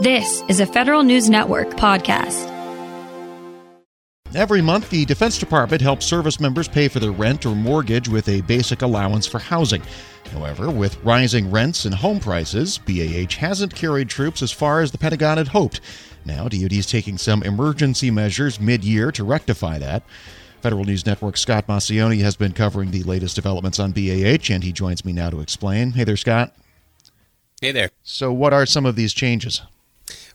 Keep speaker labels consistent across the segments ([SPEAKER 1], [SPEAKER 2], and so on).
[SPEAKER 1] This is a Federal News Network podcast.
[SPEAKER 2] Every month, the Defense Department helps service members pay for their rent or mortgage with a basic allowance for housing. However, with rising rents and home prices, BAH hasn't carried troops as far as the Pentagon had hoped. Now, DoD is taking some emergency measures mid year to rectify that. Federal News Network Scott Maucione has been covering the latest developments on BAH, and he joins me now to explain. Hey there, Scott.
[SPEAKER 3] Hey there.
[SPEAKER 2] So, what are some of these changes?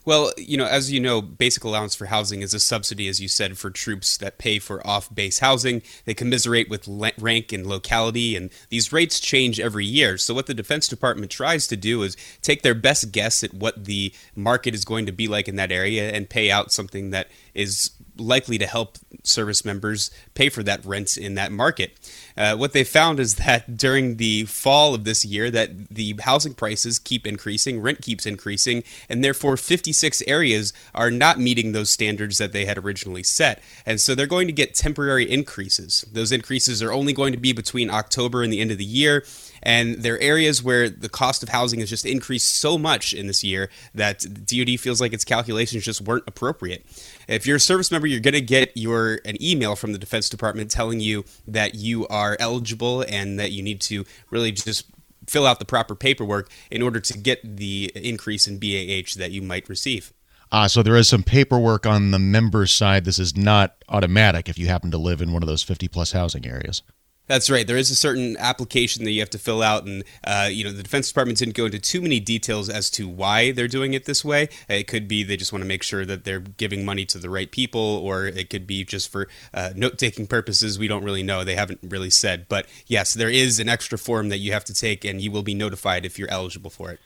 [SPEAKER 3] Well, you know, as you know, basic allowance for housing is a subsidy, as you said, for troops that pay for off base housing. They commiserate with rank and locality, and these rates change every year. So, what the Defense Department tries to do is take their best guess at what the market is going to be like in that area and pay out something that is likely to help service members pay for that rent in that market. Uh, what they found is that during the fall of this year, that the housing prices keep increasing, rent keeps increasing, and therefore 56 areas are not meeting those standards that they had originally set. And so they're going to get temporary increases. Those increases are only going to be between October and the end of the year. And there are areas where the cost of housing has just increased so much in this year that DoD feels like its calculations just weren't appropriate. If you're a service member, you're going to get your an email from the Defense Department telling you that you are eligible and that you need to really just fill out the proper paperwork in order to get the increase in BAH that you might receive.
[SPEAKER 2] Ah, so there is some paperwork on the member side. This is not automatic if you happen to live in one of those 50 plus housing areas.
[SPEAKER 3] That's right. There is a certain application that you have to fill out, and uh, you know the Defense Department didn't go into too many details as to why they're doing it this way. It could be they just want to make sure that they're giving money to the right people, or it could be just for uh, note-taking purposes. We don't really know. They haven't really said, but yes, there is an extra form that you have to take, and you will be notified if you're eligible for it.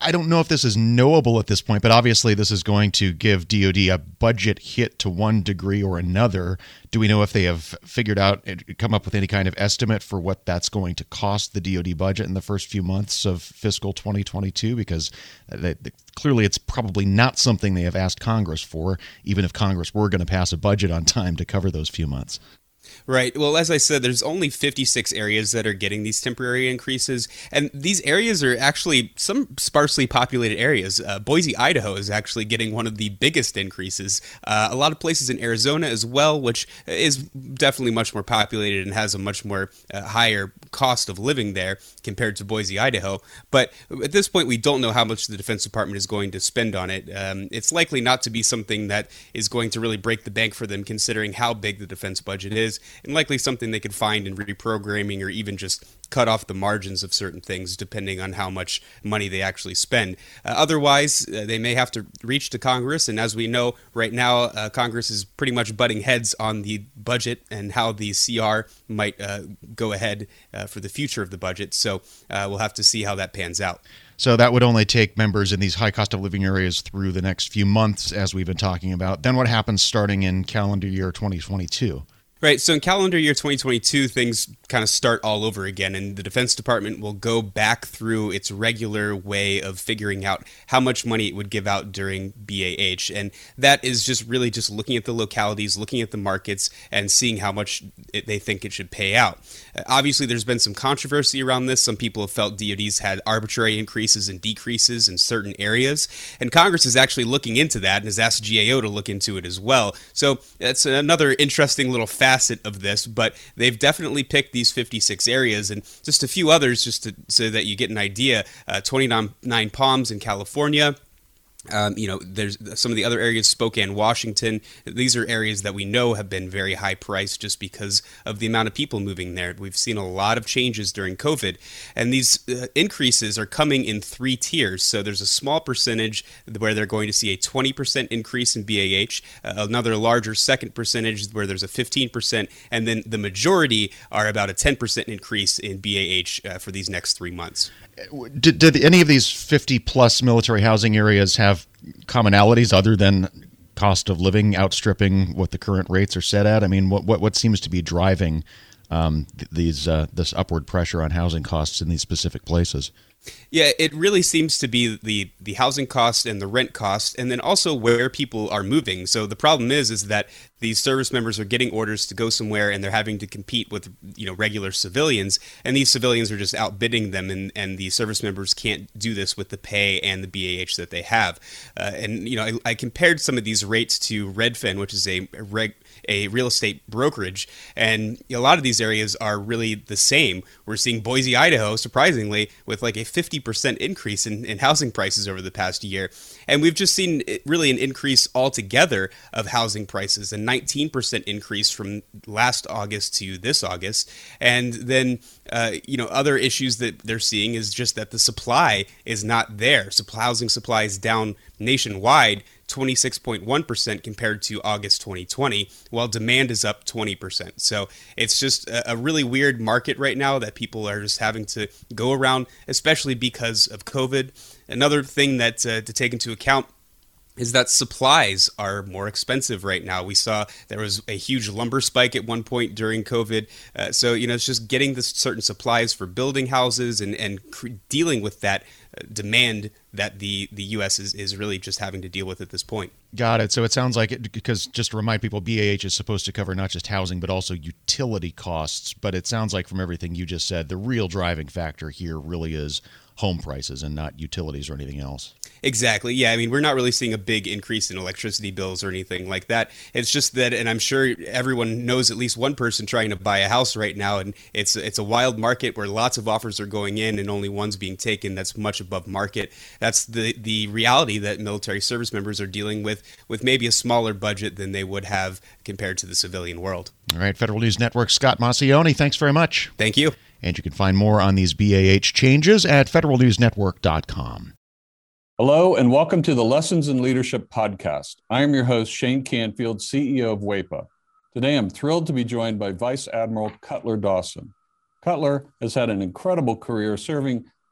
[SPEAKER 2] I don't know if this is knowable at this point, but obviously this is going to give DoD a budget hit to one degree or another. Do we know if they have figured out, eh, come up with any kind of estimate for what that's going to cost the DoD budget in the first few months of fiscal 2022? Because uh, they, they, clearly it's probably not something they have asked Congress for, even if Congress were going to pass a budget on time to cover those few months.
[SPEAKER 3] Right. Well, as I said, there's only 56 areas that are getting these temporary increases, and these areas are actually some sparsely populated areas. Uh, Boise, Idaho, is actually getting one of the biggest increases. Uh, a lot of places in Arizona as well, which is definitely much more populated and has a much more uh, higher cost of living there compared to Boise, Idaho. But at this point, we don't know how much the Defense Department is going to spend on it. Um, it's likely not to be something that is going to really break the bank for them, considering how big the defense budget is and likely something they could find in reprogramming or even just cut off the margins of certain things depending on how much money they actually spend. Uh, otherwise, uh, they may have to reach to Congress, and as we know right now, uh, Congress is pretty much butting heads on the budget and how the CR might uh, go ahead uh, for the future of the budget. So uh, we'll have to see how that pans out.
[SPEAKER 2] So that would only take members in these high cost of living areas through the next few months, as we've been talking about. Then what happens starting in calendar year 2022?
[SPEAKER 3] Right. So in calendar year 2022, things kind of start all over again, and the Defense Department will go back through its regular way of figuring out how much money it would give out during BAH. And that is just really just looking at the localities, looking at the markets, and seeing how much it, they think it should pay out. Uh, obviously, there's been some controversy around this. Some people have felt DoD's had arbitrary increases and decreases in certain areas. And Congress is actually looking into that and has asked GAO to look into it as well. So that's another interesting little fact facet of this, but they've definitely picked these 56 areas and just a few others just to, so that you get an idea. Uh, 29 Palms in California, um, you know, there's some of the other areas, Spokane, Washington. These are areas that we know have been very high priced just because of the amount of people moving there. We've seen a lot of changes during COVID, and these uh, increases are coming in three tiers. So there's a small percentage where they're going to see a 20% increase in BAH, uh, another larger second percentage where there's a 15%, and then the majority are about a 10% increase in BAH uh, for these next three months.
[SPEAKER 2] Did, did any of these 50 plus military housing areas have commonalities other than cost of living outstripping what the current rates are set at? I mean, what what, what seems to be driving um, these uh, this upward pressure on housing costs in these specific places?
[SPEAKER 3] Yeah, it really seems to be the the housing cost and the rent cost, and then also where people are moving. So the problem is, is that these service members are getting orders to go somewhere, and they're having to compete with you know regular civilians, and these civilians are just outbidding them, and and the service members can't do this with the pay and the BAH that they have. Uh, and you know, I, I, compared some of these rates to Redfin, which is a reg a real estate brokerage. And a lot of these areas are really the same. We're seeing Boise, Idaho, surprisingly, with like a 50% increase in, in housing prices over the past year. And we've just seen really an increase altogether of housing prices, a 19% increase from last August to this August. And then, uh, you know, other issues that they're seeing is just that the supply is not there. So housing supply is down nationwide 26.1% compared to August 2020, while demand is up 20%. So it's just a, really weird market right now that people are just having to go around, especially because of COVID. Another thing that uh, to take into account is that supplies are more expensive right now. We saw there was a huge lumber spike at one point during COVID. Uh, so, you know, it's just getting the certain supplies for building houses and, and dealing with that demand that the, the U.S. Is, is really just having to deal with at this point.
[SPEAKER 2] Got it. So it sounds like it, because just to remind people, BAH is supposed to cover not just housing, but also utility costs. But it sounds like from everything you just said, the real driving factor here really is home prices and not utilities or anything else.
[SPEAKER 3] Exactly. Yeah. I mean, we're not really seeing a big increase in electricity bills or anything like that. It's just that, and I'm sure everyone knows at least one person trying to buy a house right now, and it's it's a wild market where lots of offers are going in and only one's being taken. That's much above market. That's the the reality that military service members are dealing with, with maybe a smaller budget than they would have compared to the civilian world.
[SPEAKER 2] All right, Federal News Network, Scott Maucione, thanks very much.
[SPEAKER 3] Thank you.
[SPEAKER 2] And you can find more on these BAH changes at federalnewsnetwork.com.
[SPEAKER 4] Hello, and welcome to the Lessons in Leadership podcast. I am your host, Shane Canfield, CEO of WEPA. Today, I'm thrilled to be joined by Vice Admiral Cutler Dawson. Cutler has had an incredible career serving